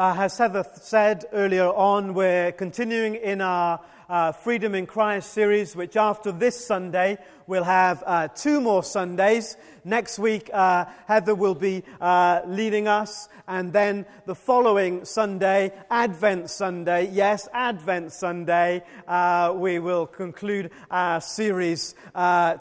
Uh, as Heather said earlier on, we're continuing in our uh, Freedom in Christ series, which after this Sunday, we'll have uh, two more Sundays. Next week, uh, Heather will be uh, leading us, and then the following Sunday, Advent Sunday, yes, Advent Sunday, uh, we will conclude our series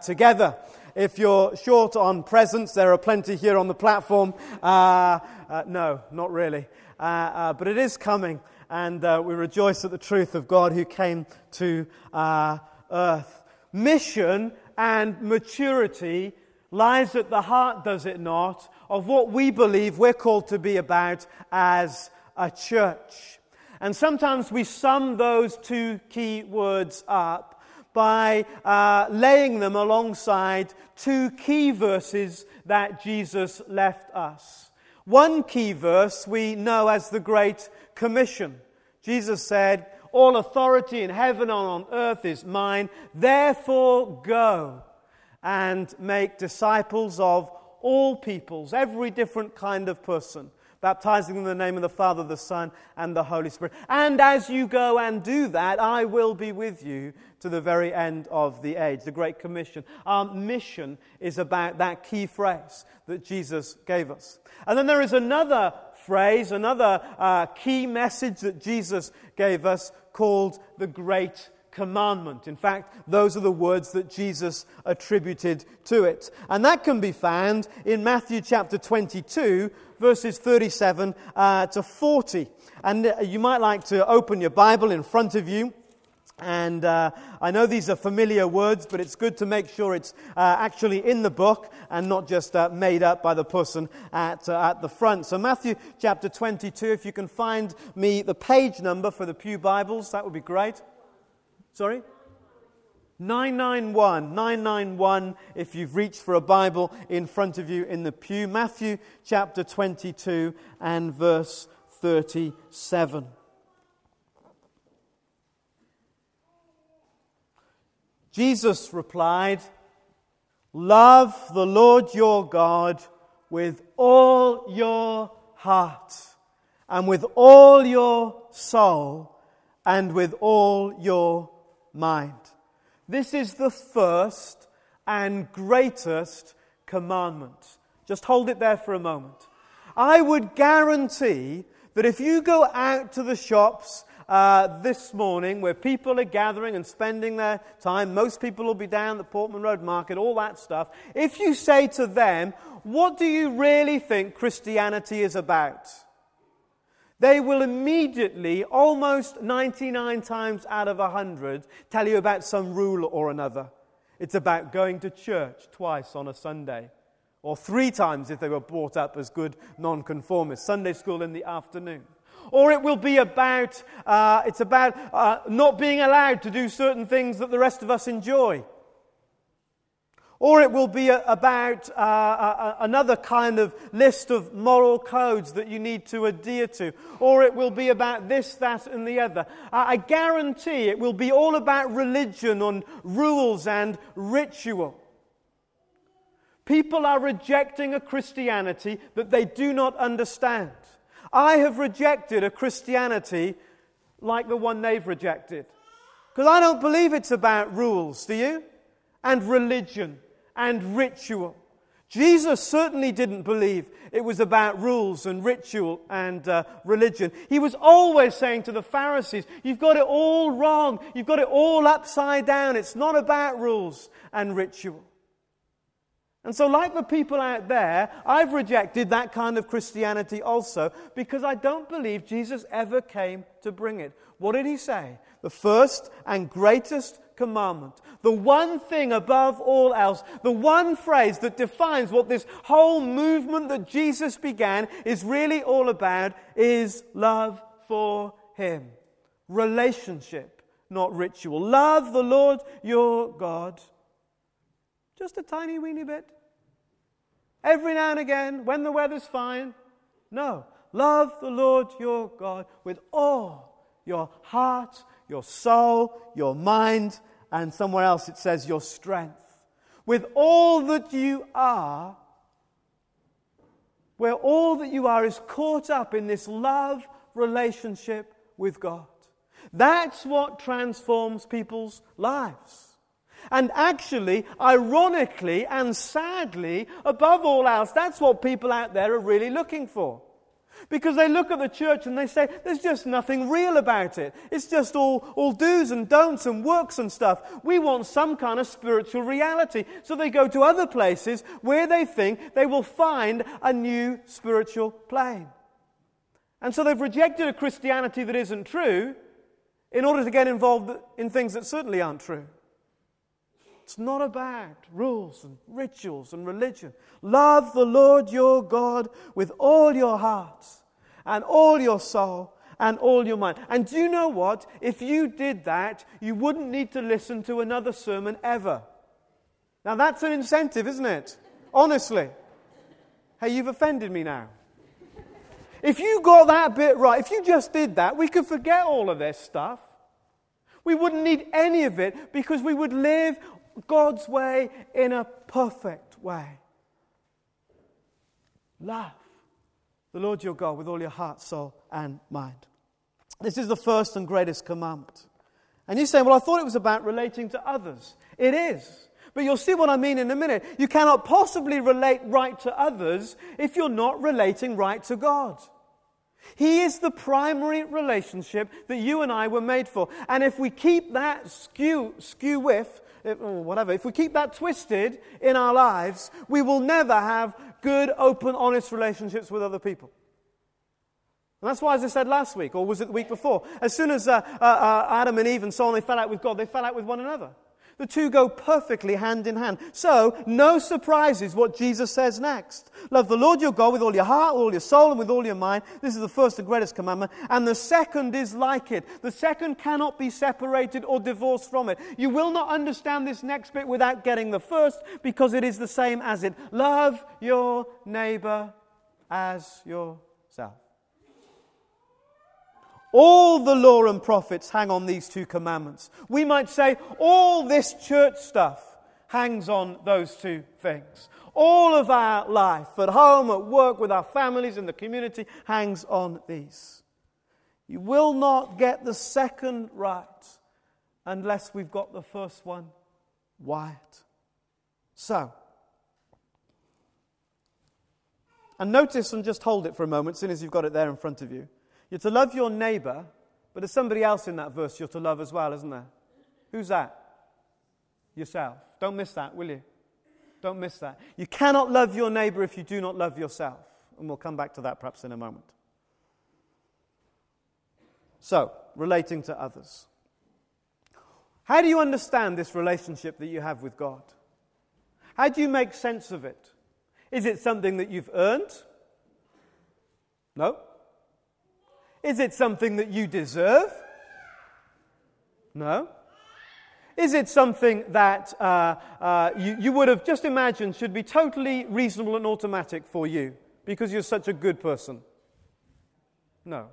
together. If you're short on presents, there are plenty here on the platform. no, not really. Uh, uh, but it is coming, and uh, we rejoice at the truth of God who came to earth. Mission and maturity lies at the heart, does it not, of what we believe we're called to be about as a church. And sometimes we sum those two key words up by uh, laying them alongside two key verses that Jesus left us. One key verse we know as the Great Commission. Jesus said, All authority in heaven and on earth is mine. Therefore, go and make disciples of all peoples, every different kind of person, baptizing them in the name of the Father, the Son, and the Holy Spirit. And as you go and do that, I will be with you to the very end of the age. The Great Commission. Our mission is about that key phrase that Jesus gave us. And then there is another phrase, another uh, key message that Jesus gave us called the Great Commandment. In fact, those are the words that Jesus attributed to it. And that can be found in Matthew chapter 22, verses 37 uh, to 40. And uh, you might like to open your Bible in front of you and uh, I know these are familiar words, but it's good to make sure it's uh, actually in the book and not just uh, made up by the person at, uh, at the front. So, Matthew chapter 22, if you can find me the page number for the Pew Bibles, that would be great. Sorry? 991. 991 if you've reached for a Bible in front of you in the pew. Matthew chapter 22 and verse 37. Jesus replied, Love the Lord your God with all your heart, and with all your soul, and with all your mind. This is the first and greatest commandment. Just hold it there for a moment. I would guarantee that if you go out to the shops uh, this morning where people are gathering and spending their time. Most people will be down the Portman Road Market, all that stuff. If you say to them, What do you really think Christianity is about? They will immediately, almost 99 times out of 100, tell you about some rule or another. It's about going to church twice on a Sunday, or three times if they were brought up as good nonconformists, Sunday school in the afternoon or it will be about, uh, it's about uh, not being allowed to do certain things that the rest of us enjoy. Or it will be about uh, another kind of list of moral codes that you need to adhere to. Or it will be about this, that, and the other. I guarantee it will be all about religion and rules and ritual. People are rejecting a Christianity that they do not understand. I have rejected a Christianity like the one they've rejected. Because I don't believe it's about rules, do you? And religion and ritual. Jesus certainly didn't believe it was about rules and ritual and uh, religion. He was always saying to the Pharisees, You've got it all wrong. You've got it all upside down. It's not about rules and ritual. And so, like the people out there, I've rejected that kind of Christianity also because I don't believe Jesus ever came to bring it. What did he say? The first and greatest commandment, the one thing above all else, the one phrase that defines what this whole movement that Jesus began is really all about is love for him. Relationship, not ritual. Love the Lord your God just a tiny weeny bit. Every now and again, when the weather's fine. No. Love the Lord your God with all your heart, your soul, your mind, and somewhere else it says your strength. With all that you are, where all that you are is caught up in this love relationship with God. That's what transforms people's lives. And actually, ironically and sadly, above all else, that's what people out there are really looking for. Because they look at the church and they say, there's just nothing real about it. It's just all, all do's and don'ts and works and stuff. We want some kind of spiritual reality. So they go to other places where they think they will find a new spiritual plane. And so they've rejected a Christianity that isn't true in order to get involved in things that certainly aren't true. It's not about rules and rituals and religion. Love the Lord your God with all your heart and all your soul and all your mind. And do you know what? If you did that, you wouldn't need to listen to another sermon ever. Now that's an incentive, isn't it? Honestly. Hey, you've offended me now. If you got that bit right, if you just did that, we could forget all of this stuff. We wouldn't need any of it because we would live God's way in a perfect way. Love the Lord your God with all your heart, soul, and mind. This is the first and greatest commandment. And you say, Well, I thought it was about relating to others. It is. But you'll see what I mean in a minute. You cannot possibly relate right to others if you're not relating right to God. He is the primary relationship that you and I were made for. And if we keep that skew, skew with, or whatever, if we keep that twisted in our lives, we will never have good, open, honest relationships with other people. And that's why, as I said last week, or was it the week before, as soon as uh, uh, uh, Adam and Eve and so on, they fell out with God, they fell out with one another. The two go perfectly hand in hand. So, no surprises what Jesus says next. Love the Lord your God with all your heart, all your soul, and with all your mind. This is the first and greatest commandment. And the second is like it. The second cannot be separated or divorced from it. You will not understand this next bit without getting the first because it is the same as it. Love your neighbor as yourself. All the law and prophets hang on these two commandments. We might say all this church stuff hangs on those two things. All of our life, at home, at work, with our families, in the community, hangs on these. You will not get the second right unless we've got the first one right. So, and notice and just hold it for a moment, as soon as you've got it there in front of you. You're to love your neighbor, but there's somebody else in that verse you're to love as well, isn't there? Who's that? Yourself. Don't miss that, will you? Don't miss that. You cannot love your neighbor if you do not love yourself. And we'll come back to that perhaps in a moment. So, relating to others. How do you understand this relationship that you have with God? How do you make sense of it? Is it something that you've earned? No. Is it something that you deserve? No. Is it something that uh, uh, you, you would have just imagined should be totally reasonable and automatic for you because you're such a good person? No.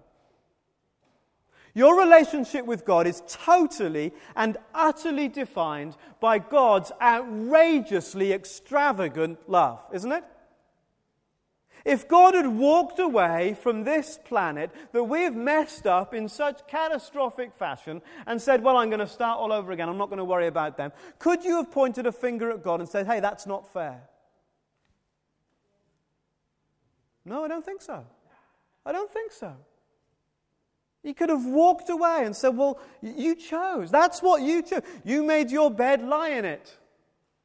Your relationship with God is totally and utterly defined by God's outrageously extravagant love, isn't it? If God had walked away from this planet that we have messed up in such catastrophic fashion and said, Well, I'm going to start all over again, I'm not going to worry about them, could you have pointed a finger at God and said, Hey, that's not fair? No, I don't think so. I don't think so. He could have walked away and said, Well, you chose. That's what you chose. You made your bed, lie in it.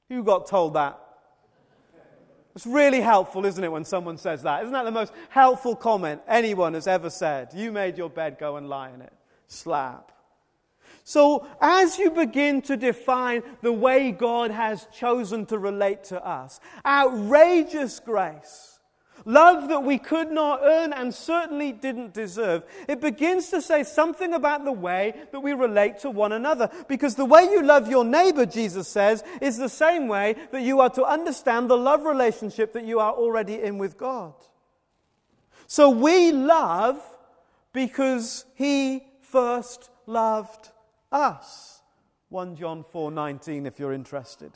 Who got told that? It's really helpful, isn't it, when someone says that? Isn't that the most helpful comment anyone has ever said? You made your bed, go and lie in it. Slap. So, as you begin to define the way God has chosen to relate to us, outrageous grace, love that we could not earn and certainly didn't deserve, it begins to say something about the way that we relate to one another. Because the way you love your neighbor, Jesus says, is the same way that you are to understand the love relationship that you are already in with God. So we love because he first loved us. 1 John 4:19 if you're interested.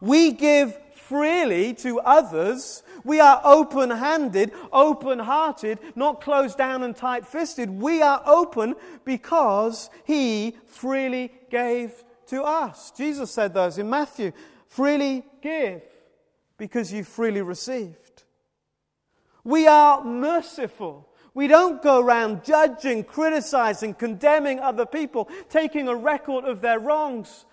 We give freely to others. We are open handed, open hearted, not closed down and tight fisted. We are open because He freely gave to us. Jesus said those in Matthew freely give because you freely received. We are merciful. We don't go around judging, criticizing, condemning other people, taking a record of their wrongs.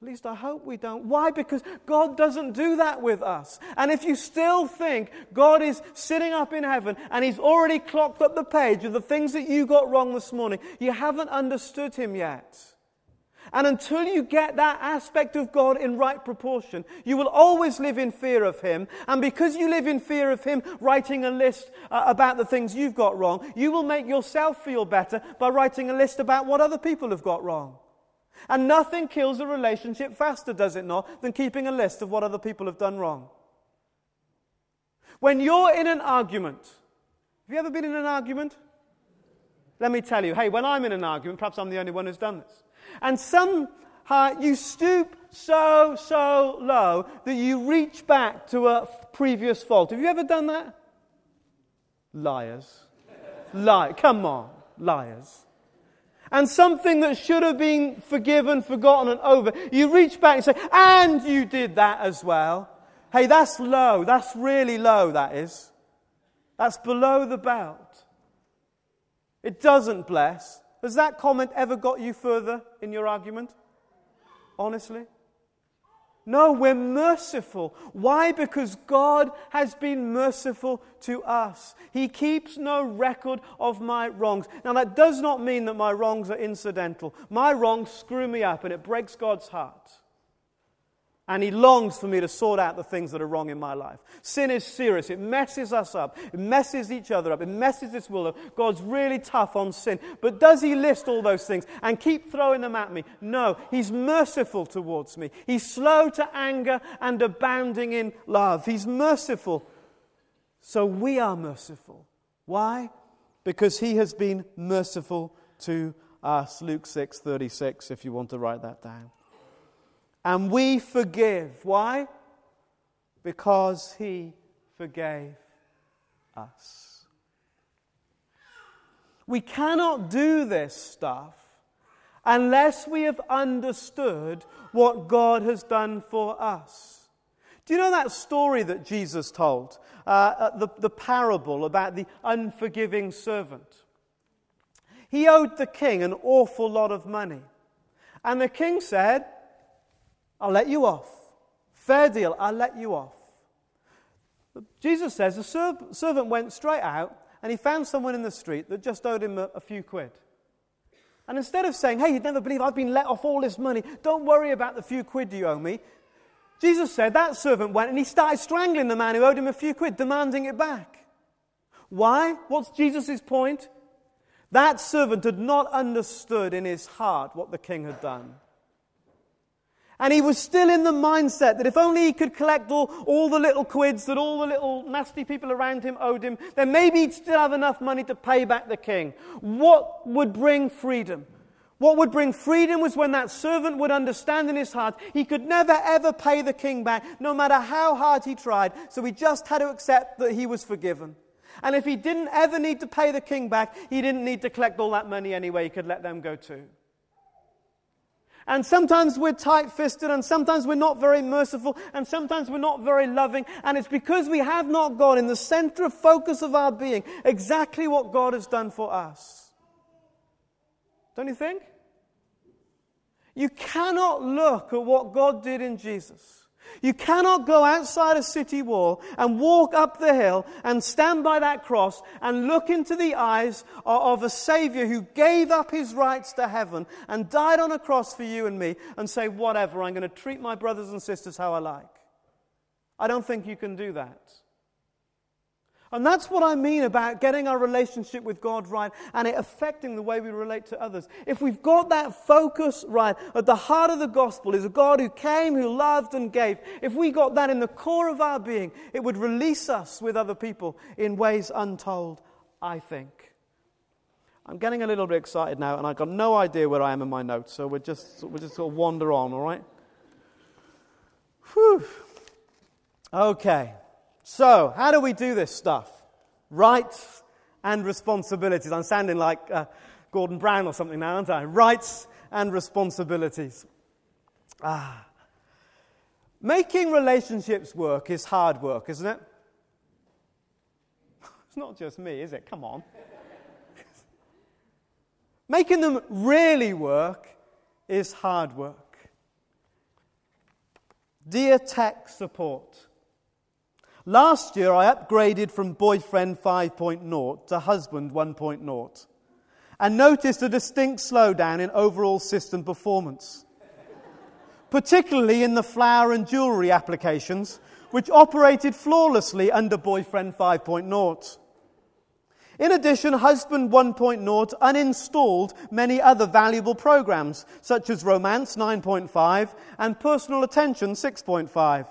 At least I hope we don't. Why? Because God doesn't do that with us. And if you still think God is sitting up in heaven and He's already clocked up the page of the things that you got wrong this morning, you haven't understood Him yet. And until you get that aspect of God in right proportion, you will always live in fear of Him. And because you live in fear of Him, writing a list uh, about the things you've got wrong, you will make yourself feel better by writing a list about what other people have got wrong. And nothing kills a relationship faster, does it not, than keeping a list of what other people have done wrong. When you're in an argument, have you ever been in an argument? Let me tell you, hey, when I'm in an argument, perhaps I'm the only one who's done this. And somehow you stoop so, so low that you reach back to a previous fault. Have you ever done that? Liars. Lie. Come on, liars and something that should have been forgiven, forgotten, and over, you reach back and say, and you did that as well. Hey, that's low. That's really low, that is. That's below the belt. It doesn't bless. Has that comment ever got you further in your argument? Honestly? No, we're merciful. Why? Because God has been merciful to us. He keeps no record of my wrongs. Now, that does not mean that my wrongs are incidental. My wrongs screw me up and it breaks God's heart. And He longs for me to sort out the things that are wrong in my life. Sin is serious. It messes us up. It messes each other up. It messes this world up. God's really tough on sin. But does He list all those things and keep throwing them at me? No. He's merciful towards me. He's slow to anger and abounding in love. He's merciful. So we are merciful. Why? Because He has been merciful to us. Luke 6 36, if you want to write that down. And we forgive. Why? Because he forgave us. We cannot do this stuff unless we have understood what God has done for us. Do you know that story that Jesus told? Uh, the, the parable about the unforgiving servant. He owed the king an awful lot of money. And the king said, I'll let you off. Fair deal, I'll let you off. Jesus says the servant went straight out and he found someone in the street that just owed him a, a few quid. And instead of saying, Hey, you'd never believe I've been let off all this money, don't worry about the few quid you owe me, Jesus said that servant went and he started strangling the man who owed him a few quid, demanding it back. Why? What's Jesus' point? That servant had not understood in his heart what the king had done. And he was still in the mindset that if only he could collect all, all the little quids that all the little nasty people around him owed him, then maybe he'd still have enough money to pay back the king. What would bring freedom? What would bring freedom was when that servant would understand in his heart he could never ever pay the king back, no matter how hard he tried, so he just had to accept that he was forgiven. And if he didn't ever need to pay the king back, he didn't need to collect all that money anyway, he could let them go too. And sometimes we're tight fisted, and sometimes we're not very merciful, and sometimes we're not very loving. And it's because we have not got in the center of focus of our being exactly what God has done for us. Don't you think? You cannot look at what God did in Jesus you cannot go outside a city wall and walk up the hill and stand by that cross and look into the eyes of a Savior who gave up his rights to heaven and died on a cross for you and me and say, whatever, I'm going to treat my brothers and sisters how I like. I don't think you can do that. And that's what I mean about getting our relationship with God right and it affecting the way we relate to others. If we've got that focus right, at the heart of the gospel is a God who came, who loved and gave. If we got that in the core of our being, it would release us with other people in ways untold, I think. I'm getting a little bit excited now and I've got no idea where I am in my notes, so we'll just, we'll just sort of wander on, all right? Whew. Okay, so how do we do this stuff? Rights and responsibilities. I'm sounding like uh, Gordon Brown or something now, aren't I? Rights and responsibilities. Ah. Making relationships work is hard work, isn't it? It's not just me, is it? Come on. Making them really work is hard work. Dear tech support, last year I upgraded from boyfriend 5.0 to husband 1.0 and noticed a distinct slowdown in overall system performance, particularly in the flower and jewellery applications, which operated flawlessly under Boyfriend 5.0. In addition, Husband 1.0 uninstalled many other valuable programs, such as Romance 9.5 and Personal Attention 6.5,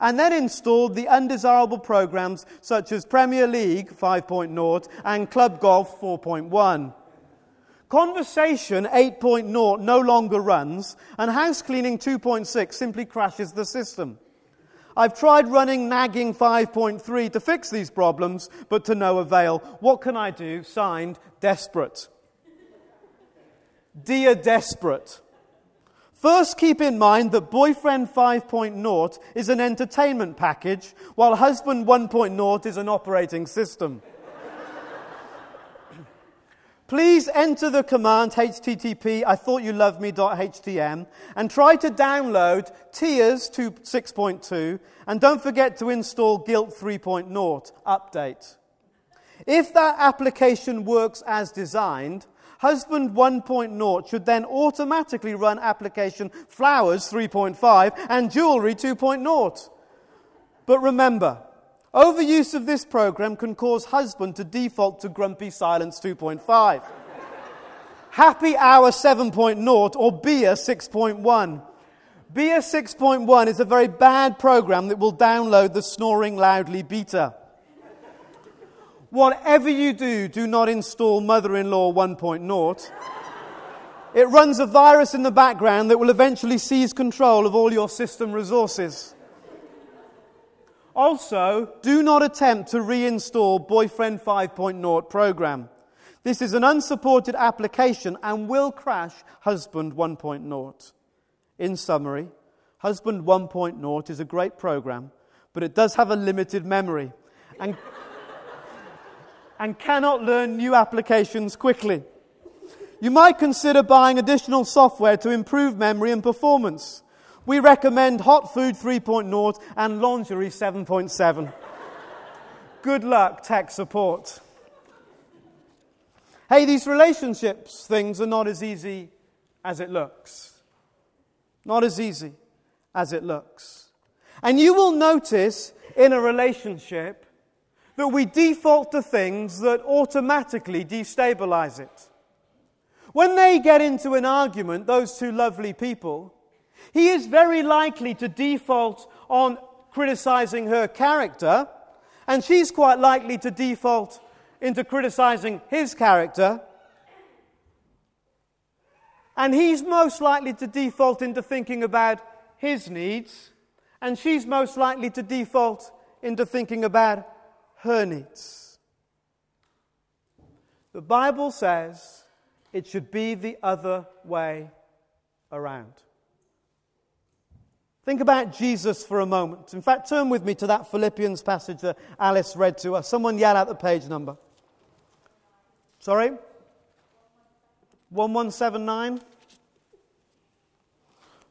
and then installed the undesirable programs such as Premier League 5.0 and Club Golf 4.1. Conversation 8.0 no longer runs, and House Cleaning 2.6 simply crashes the system. I've tried running nagging 5.3 to fix these problems, but to no avail. What can I do? Signed, Desperate. Dear Desperate. First, keep in mind that Boyfriend 5.0 is an entertainment package, while Husband 1.0 is an operating system. Please enter the command http I thought you loved me.htm and try to download Tears 6.2 and don't forget to install Guilt 3.0 update. If that application works as designed, Husband 1.0 should then automatically run application Flowers 3.5 and Jewelry 2.0. But remember, Overuse of this program can cause husband to default to grumpy silence 2.5, happy hour 7.0, or beer 6.1. Beer 6.1 is a very bad program that will download the snoring loudly beta. Whatever you do, do not install mother in law 1.0. It runs a virus in the background that will eventually seize control of all your system resources. Also, do not attempt to reinstall Boyfriend 5.0 program. This is an unsupported application and will crash Husband 1.0. In summary, Husband 1.0 is a great program, but it does have a limited memory and, and cannot learn new applications quickly. You might consider buying additional software to improve memory and performance. We recommend Hot Food 3.0 and Lingerie 7.7. Good luck, tech support. Hey, these relationships things are not as easy as it looks. Not as easy as it looks. And you will notice in a relationship that we default to things that automatically destabilize it. When they get into an argument, those two lovely people, he is very likely to default on criticizing her character, and she's quite likely to default into criticizing his character. And he's most likely to default into thinking about his needs, and she's most likely to default into thinking about her needs. The Bible says it should be the other way around. Think about Jesus for a moment. In fact, turn with me to that Philippians passage that Alice read to us. Someone yell out the page number. Sorry? 1179?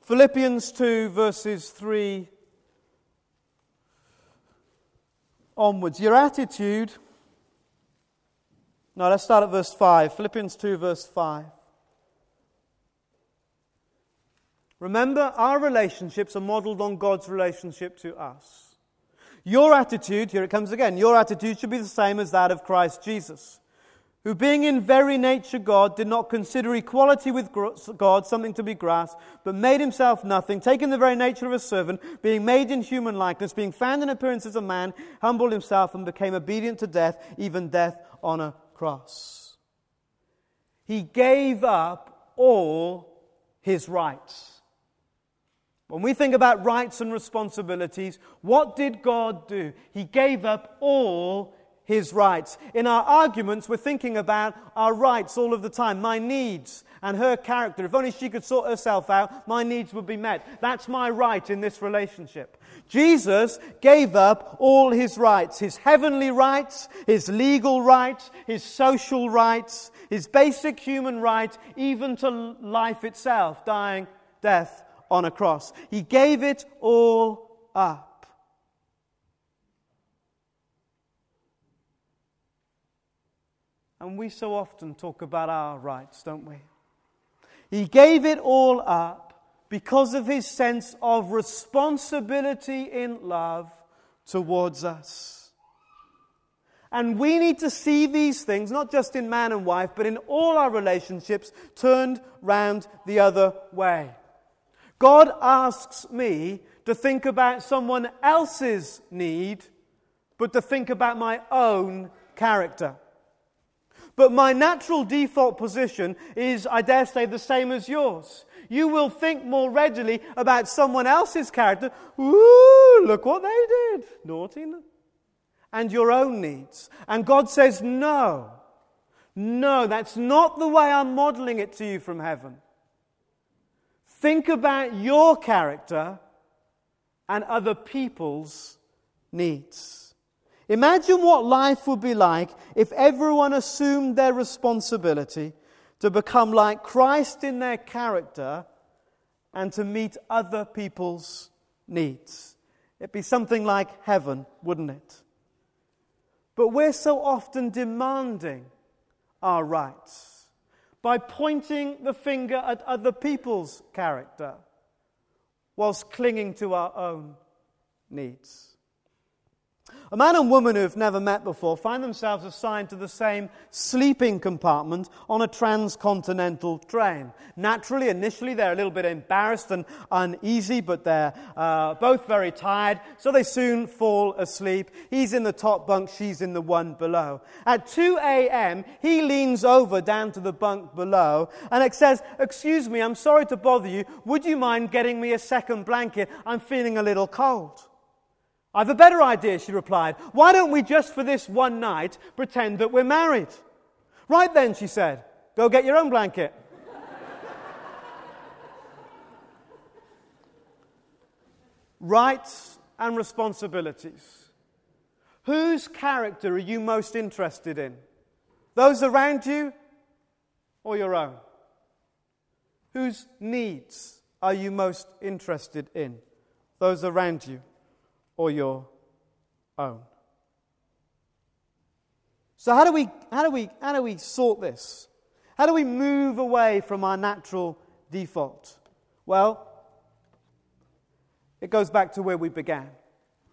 Philippians 2, verses 3 onwards. Your attitude. Now let's start at verse 5. Philippians 2, verse 5. Remember, our relationships are modeled on God's relationship to us. Your attitude, here it comes again, your attitude should be the same as that of Christ Jesus, who, being in very nature God, did not consider equality with God something to be grasped, but made himself nothing, taking the very nature of a servant, being made in human likeness, being found in appearance as a man, humbled himself and became obedient to death, even death on a cross. He gave up all his rights. When we think about rights and responsibilities, what did God do? He gave up all his rights. In our arguments, we're thinking about our rights all of the time, my needs and her character. If only she could sort herself out, my needs would be met. That's my right in this relationship. Jesus gave up all his rights his heavenly rights, his legal rights, his social rights, his basic human rights, even to life itself, dying death on a cross. He gave it all up. And we so often talk about our rights, don't we? He gave it all up because of his sense of responsibility in love towards us. And we need to see these things, not just in man and wife, but in all our relationships, turned round the other way. God asks me to think about someone else's need, but to think about my own character. But my natural default position is, I dare say, the same as yours. You will think more readily about someone else's character. Ooh, look what they did. Naughty. And your own needs. And God says, no. No, that's not the way I'm modeling it to you from heaven. Think about your character and other people's needs. Imagine what life would be like if everyone assumed their responsibility to become like Christ in their character and to meet other people's needs. It'd be something like heaven, wouldn't it? But we're so often demanding our rights by pointing the finger at other people's character whilst clinging to our own needs. A man and woman who've never met before find themselves assigned to the same sleeping compartment on a transcontinental train. Naturally, initially, they're a little bit embarrassed and uneasy, but they're uh, both very tired, so they soon fall asleep. He's in the top bunk, she's in the one below. At 2 a.m., he leans over down to the bunk below and says, Excuse me, I'm sorry to bother you. Would you mind getting me a second blanket? I'm feeling a little cold. I've a better idea, she replied. Why don't we just for this one night pretend that we're married? Right then, she said, go get your own blanket. Rights and responsibilities. Whose character are you most interested in? Those around you or your own? Whose needs are you most interested in? Those around you or your own. So, how do we, how do we, how do we sort this? How do we move away from our natural default? Well, it goes back to where we began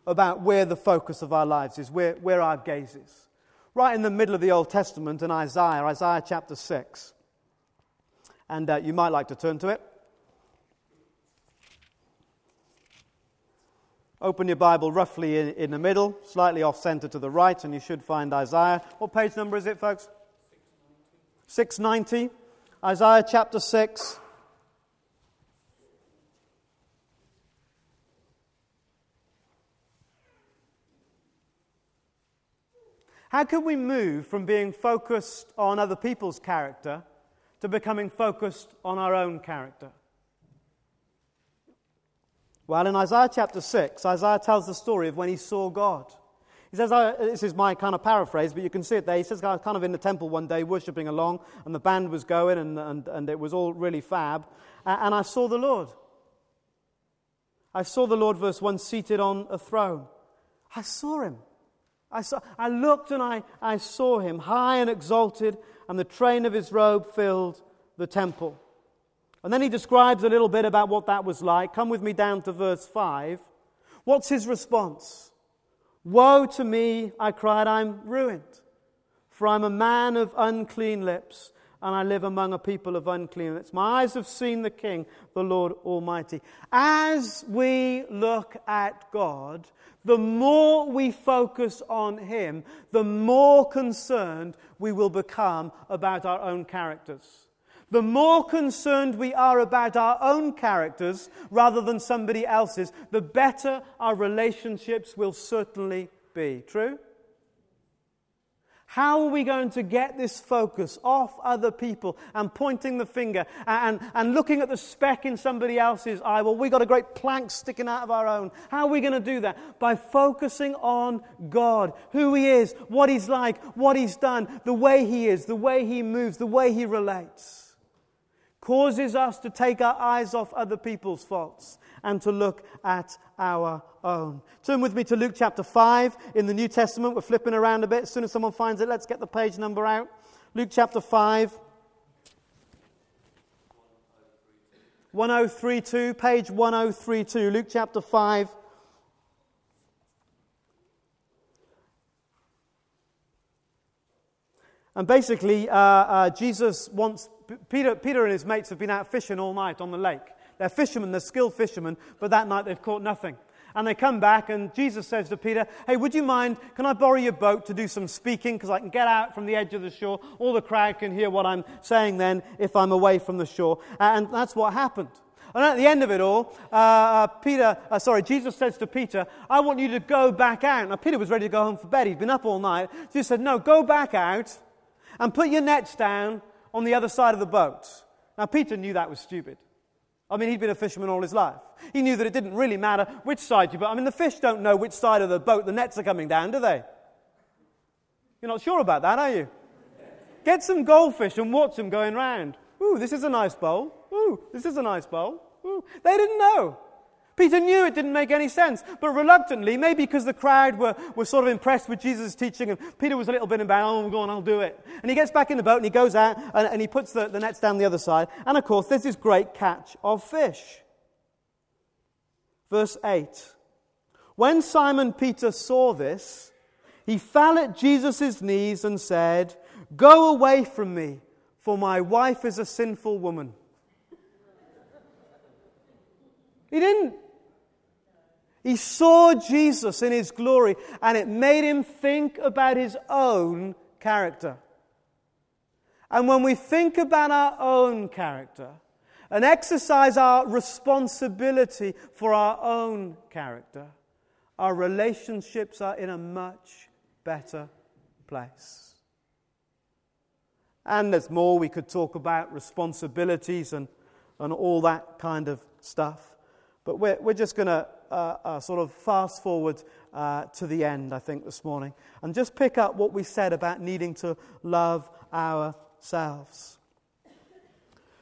about where the focus of our lives is, where, where our gaze is. Right in the middle of the Old Testament in Isaiah, Isaiah chapter 6. And uh, you might like to turn to it. Open your Bible roughly in, in the middle, slightly off center to the right, and you should find Isaiah. What page number is it, folks? 690. Isaiah chapter 6. How can we move from being focused on other people's character to becoming focused on our own character? Well, in Isaiah chapter 6, Isaiah tells the story of when he saw God. He says, uh, this is my kind of paraphrase, but you can see it there. He says, I was kind of in the temple one day worshipping along, and the band was going, and, and, and it was all really fab. And I saw the Lord. I saw the Lord, verse 1, seated on a throne. I saw him. I, saw, I looked and I, I saw him, high and exalted, and the train of his robe filled the temple. And then he describes a little bit about what that was like. Come with me down to verse 5. What's his response? Woe to me, I cried, I'm ruined. For I'm a man of unclean lips, and I live among a people of unclean lips. My eyes have seen the King, the Lord Almighty. As we look at God, the more we focus on Him, the more concerned we will become about our own characters. The more concerned we are about our own characters rather than somebody else's, the better our relationships will certainly be. True? How are we going to get this focus off other people and pointing the finger and, and looking at the speck in somebody else's eye? Well, we've got a great plank sticking out of our own. How are we going to do that? By focusing on God, who He is, what He's like, what He's done, the way He is, the way He moves, the way He relates causes us to take our eyes off other people's faults and to look at our own. Turn with me to Luke chapter 5 in the New Testament. We're flipping around a bit. As soon as someone finds it, let's get the page number out. Luke chapter 5. 1032, page 1032, Luke chapter 5. And basically, uh, uh, Jesus wants Peter, Peter and his mates have been out fishing all night on the lake. They're fishermen, they're skilled fishermen, but that night they've caught nothing. And they come back, and Jesus says to Peter, Hey, would you mind? Can I borrow your boat to do some speaking? Because I can get out from the edge of the shore. All the crowd can hear what I'm saying then if I'm away from the shore. And that's what happened. And at the end of it all, uh, uh, Peter, uh, sorry, Jesus says to Peter, I want you to go back out. Now, Peter was ready to go home for bed. He'd been up all night. Jesus said, No, go back out and put your nets down on the other side of the boat. Now, Peter knew that was stupid. I mean, he'd been a fisherman all his life. He knew that it didn't really matter which side you put. I mean, the fish don't know which side of the boat the nets are coming down, do they? You're not sure about that, are you? Get some goldfish and watch them going round. Ooh, this is a nice bowl. Ooh, this is a nice bowl. Ooh. They didn't know. Peter knew it didn't make any sense, but reluctantly, maybe because the crowd were, were sort of impressed with Jesus' teaching, and Peter was a little bit about, oh, go on, I'll do it. And he gets back in the boat and he goes out and, and he puts the, the nets down the other side. And of course, there's this great catch of fish. Verse 8 When Simon Peter saw this, he fell at Jesus' knees and said, Go away from me, for my wife is a sinful woman. He didn't he saw Jesus in his glory, and it made him think about his own character. And when we think about our own character and exercise our responsibility for our own character, our relationships are in a much better place. And there's more we could talk about responsibilities and, and all that kind of stuff. But we're, we're just going to uh, uh, sort of fast forward uh, to the end, I think, this morning, and just pick up what we said about needing to love ourselves.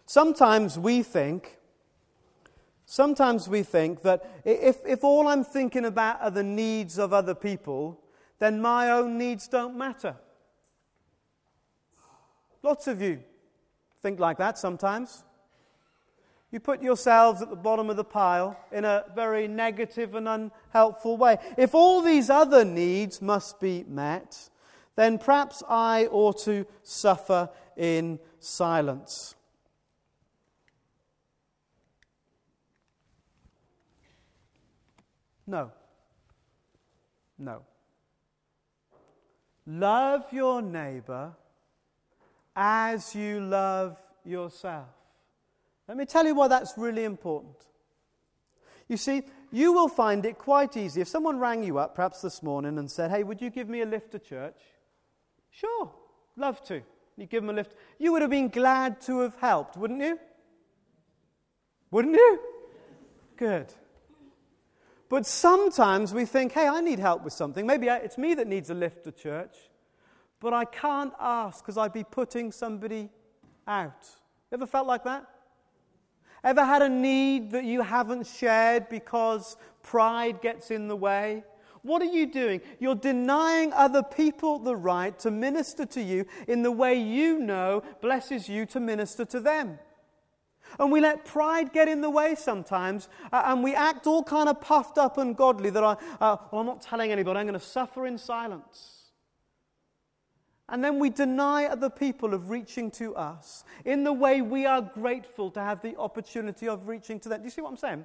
Sometimes we think, sometimes we think that if, if all I'm thinking about are the needs of other people, then my own needs don't matter. Lots of you think like that sometimes. You put yourselves at the bottom of the pile in a very negative and unhelpful way. If all these other needs must be met, then perhaps I ought to suffer in silence. No. No. Love your neighbor as you love yourself. Let me tell you why that's really important. You see, you will find it quite easy. If someone rang you up, perhaps this morning, and said, Hey, would you give me a lift to church? Sure, love to. You give them a lift. You would have been glad to have helped, wouldn't you? Wouldn't you? Good. But sometimes we think, hey, I need help with something. Maybe it's me that needs a lift to church, but I can't ask because I'd be putting somebody out. Ever felt like that? Ever had a need that you haven't shared because pride gets in the way? What are you doing? You're denying other people the right to minister to you in the way you know blesses you to minister to them. And we let pride get in the way sometimes, uh, and we act all kind of puffed up and godly that I, uh, well, I'm not telling anybody, I'm going to suffer in silence. And then we deny other people of reaching to us in the way we are grateful to have the opportunity of reaching to them. Do you see what I'm saying?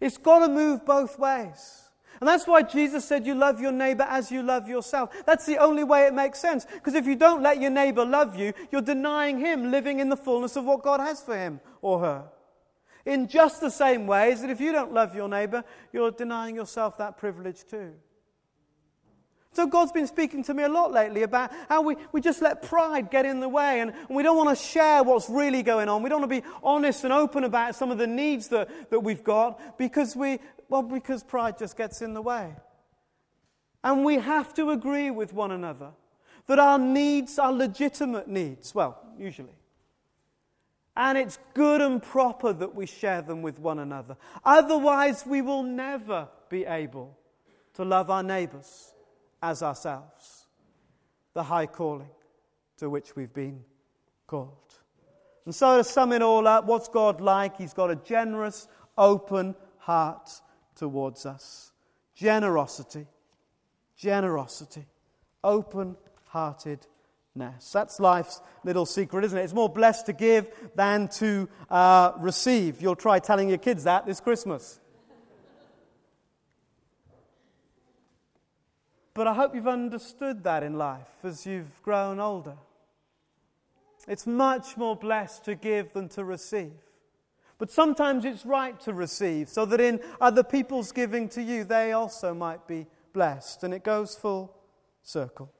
It's got to move both ways. And that's why Jesus said, You love your neighbor as you love yourself. That's the only way it makes sense. Because if you don't let your neighbor love you, you're denying him living in the fullness of what God has for him or her. In just the same way as that if you don't love your neighbor, you're denying yourself that privilege too. So God's been speaking to me a lot lately about how we, we just let pride get in the way and, and we don't want to share what's really going on. We don't want to be honest and open about some of the needs that, that we've got because we, well, because pride just gets in the way. And we have to agree with one another that our needs are legitimate needs. Well, usually. And it's good and proper that we share them with one another. Otherwise, we will never be able to love our neighbors as ourselves. The high calling to which we've been called. And so, to sum it all up, what's God like? He's got a generous, open heart towards us. Generosity, generosity, open heartedness. That's life's little secret, isn't it? It's more blessed to give than to uh, receive. You'll try telling your kids that this Christmas. But I hope you've understood that in life as you've grown older. It's much more blessed to give than to receive. But sometimes it's right to receive so that in other people's giving to you, they also might be blessed. And it goes full circle.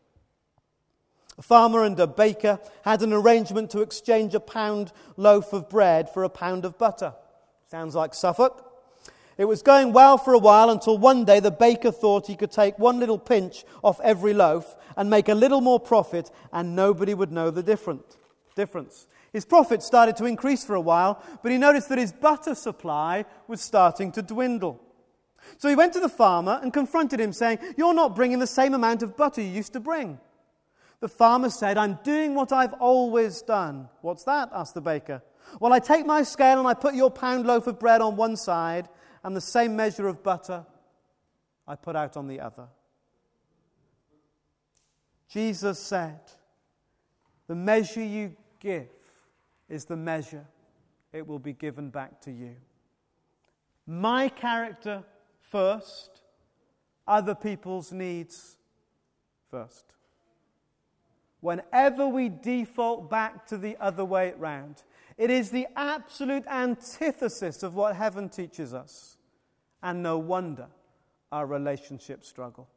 A farmer and a baker had an arrangement to exchange a pound loaf of bread for a pound of butter. Sounds like Suffolk. It was going well for a while until one day the baker thought he could take one little pinch off every loaf and make a little more profit, and nobody would know the difference. His profits started to increase for a while, but he noticed that his butter supply was starting to dwindle. So he went to the farmer and confronted him, saying, You're not bringing the same amount of butter you used to bring. The farmer said, I'm doing what I've always done. What's that? asked the baker. Well, I take my scale and I put your pound loaf of bread on one side and the same measure of butter I put out on the other. Jesus said, The measure you give is the measure it will be given back to you. My character first, other people's needs first. Whenever we default back to the other way round, it is the absolute antithesis of what heaven teaches us. And no wonder our relationships struggle.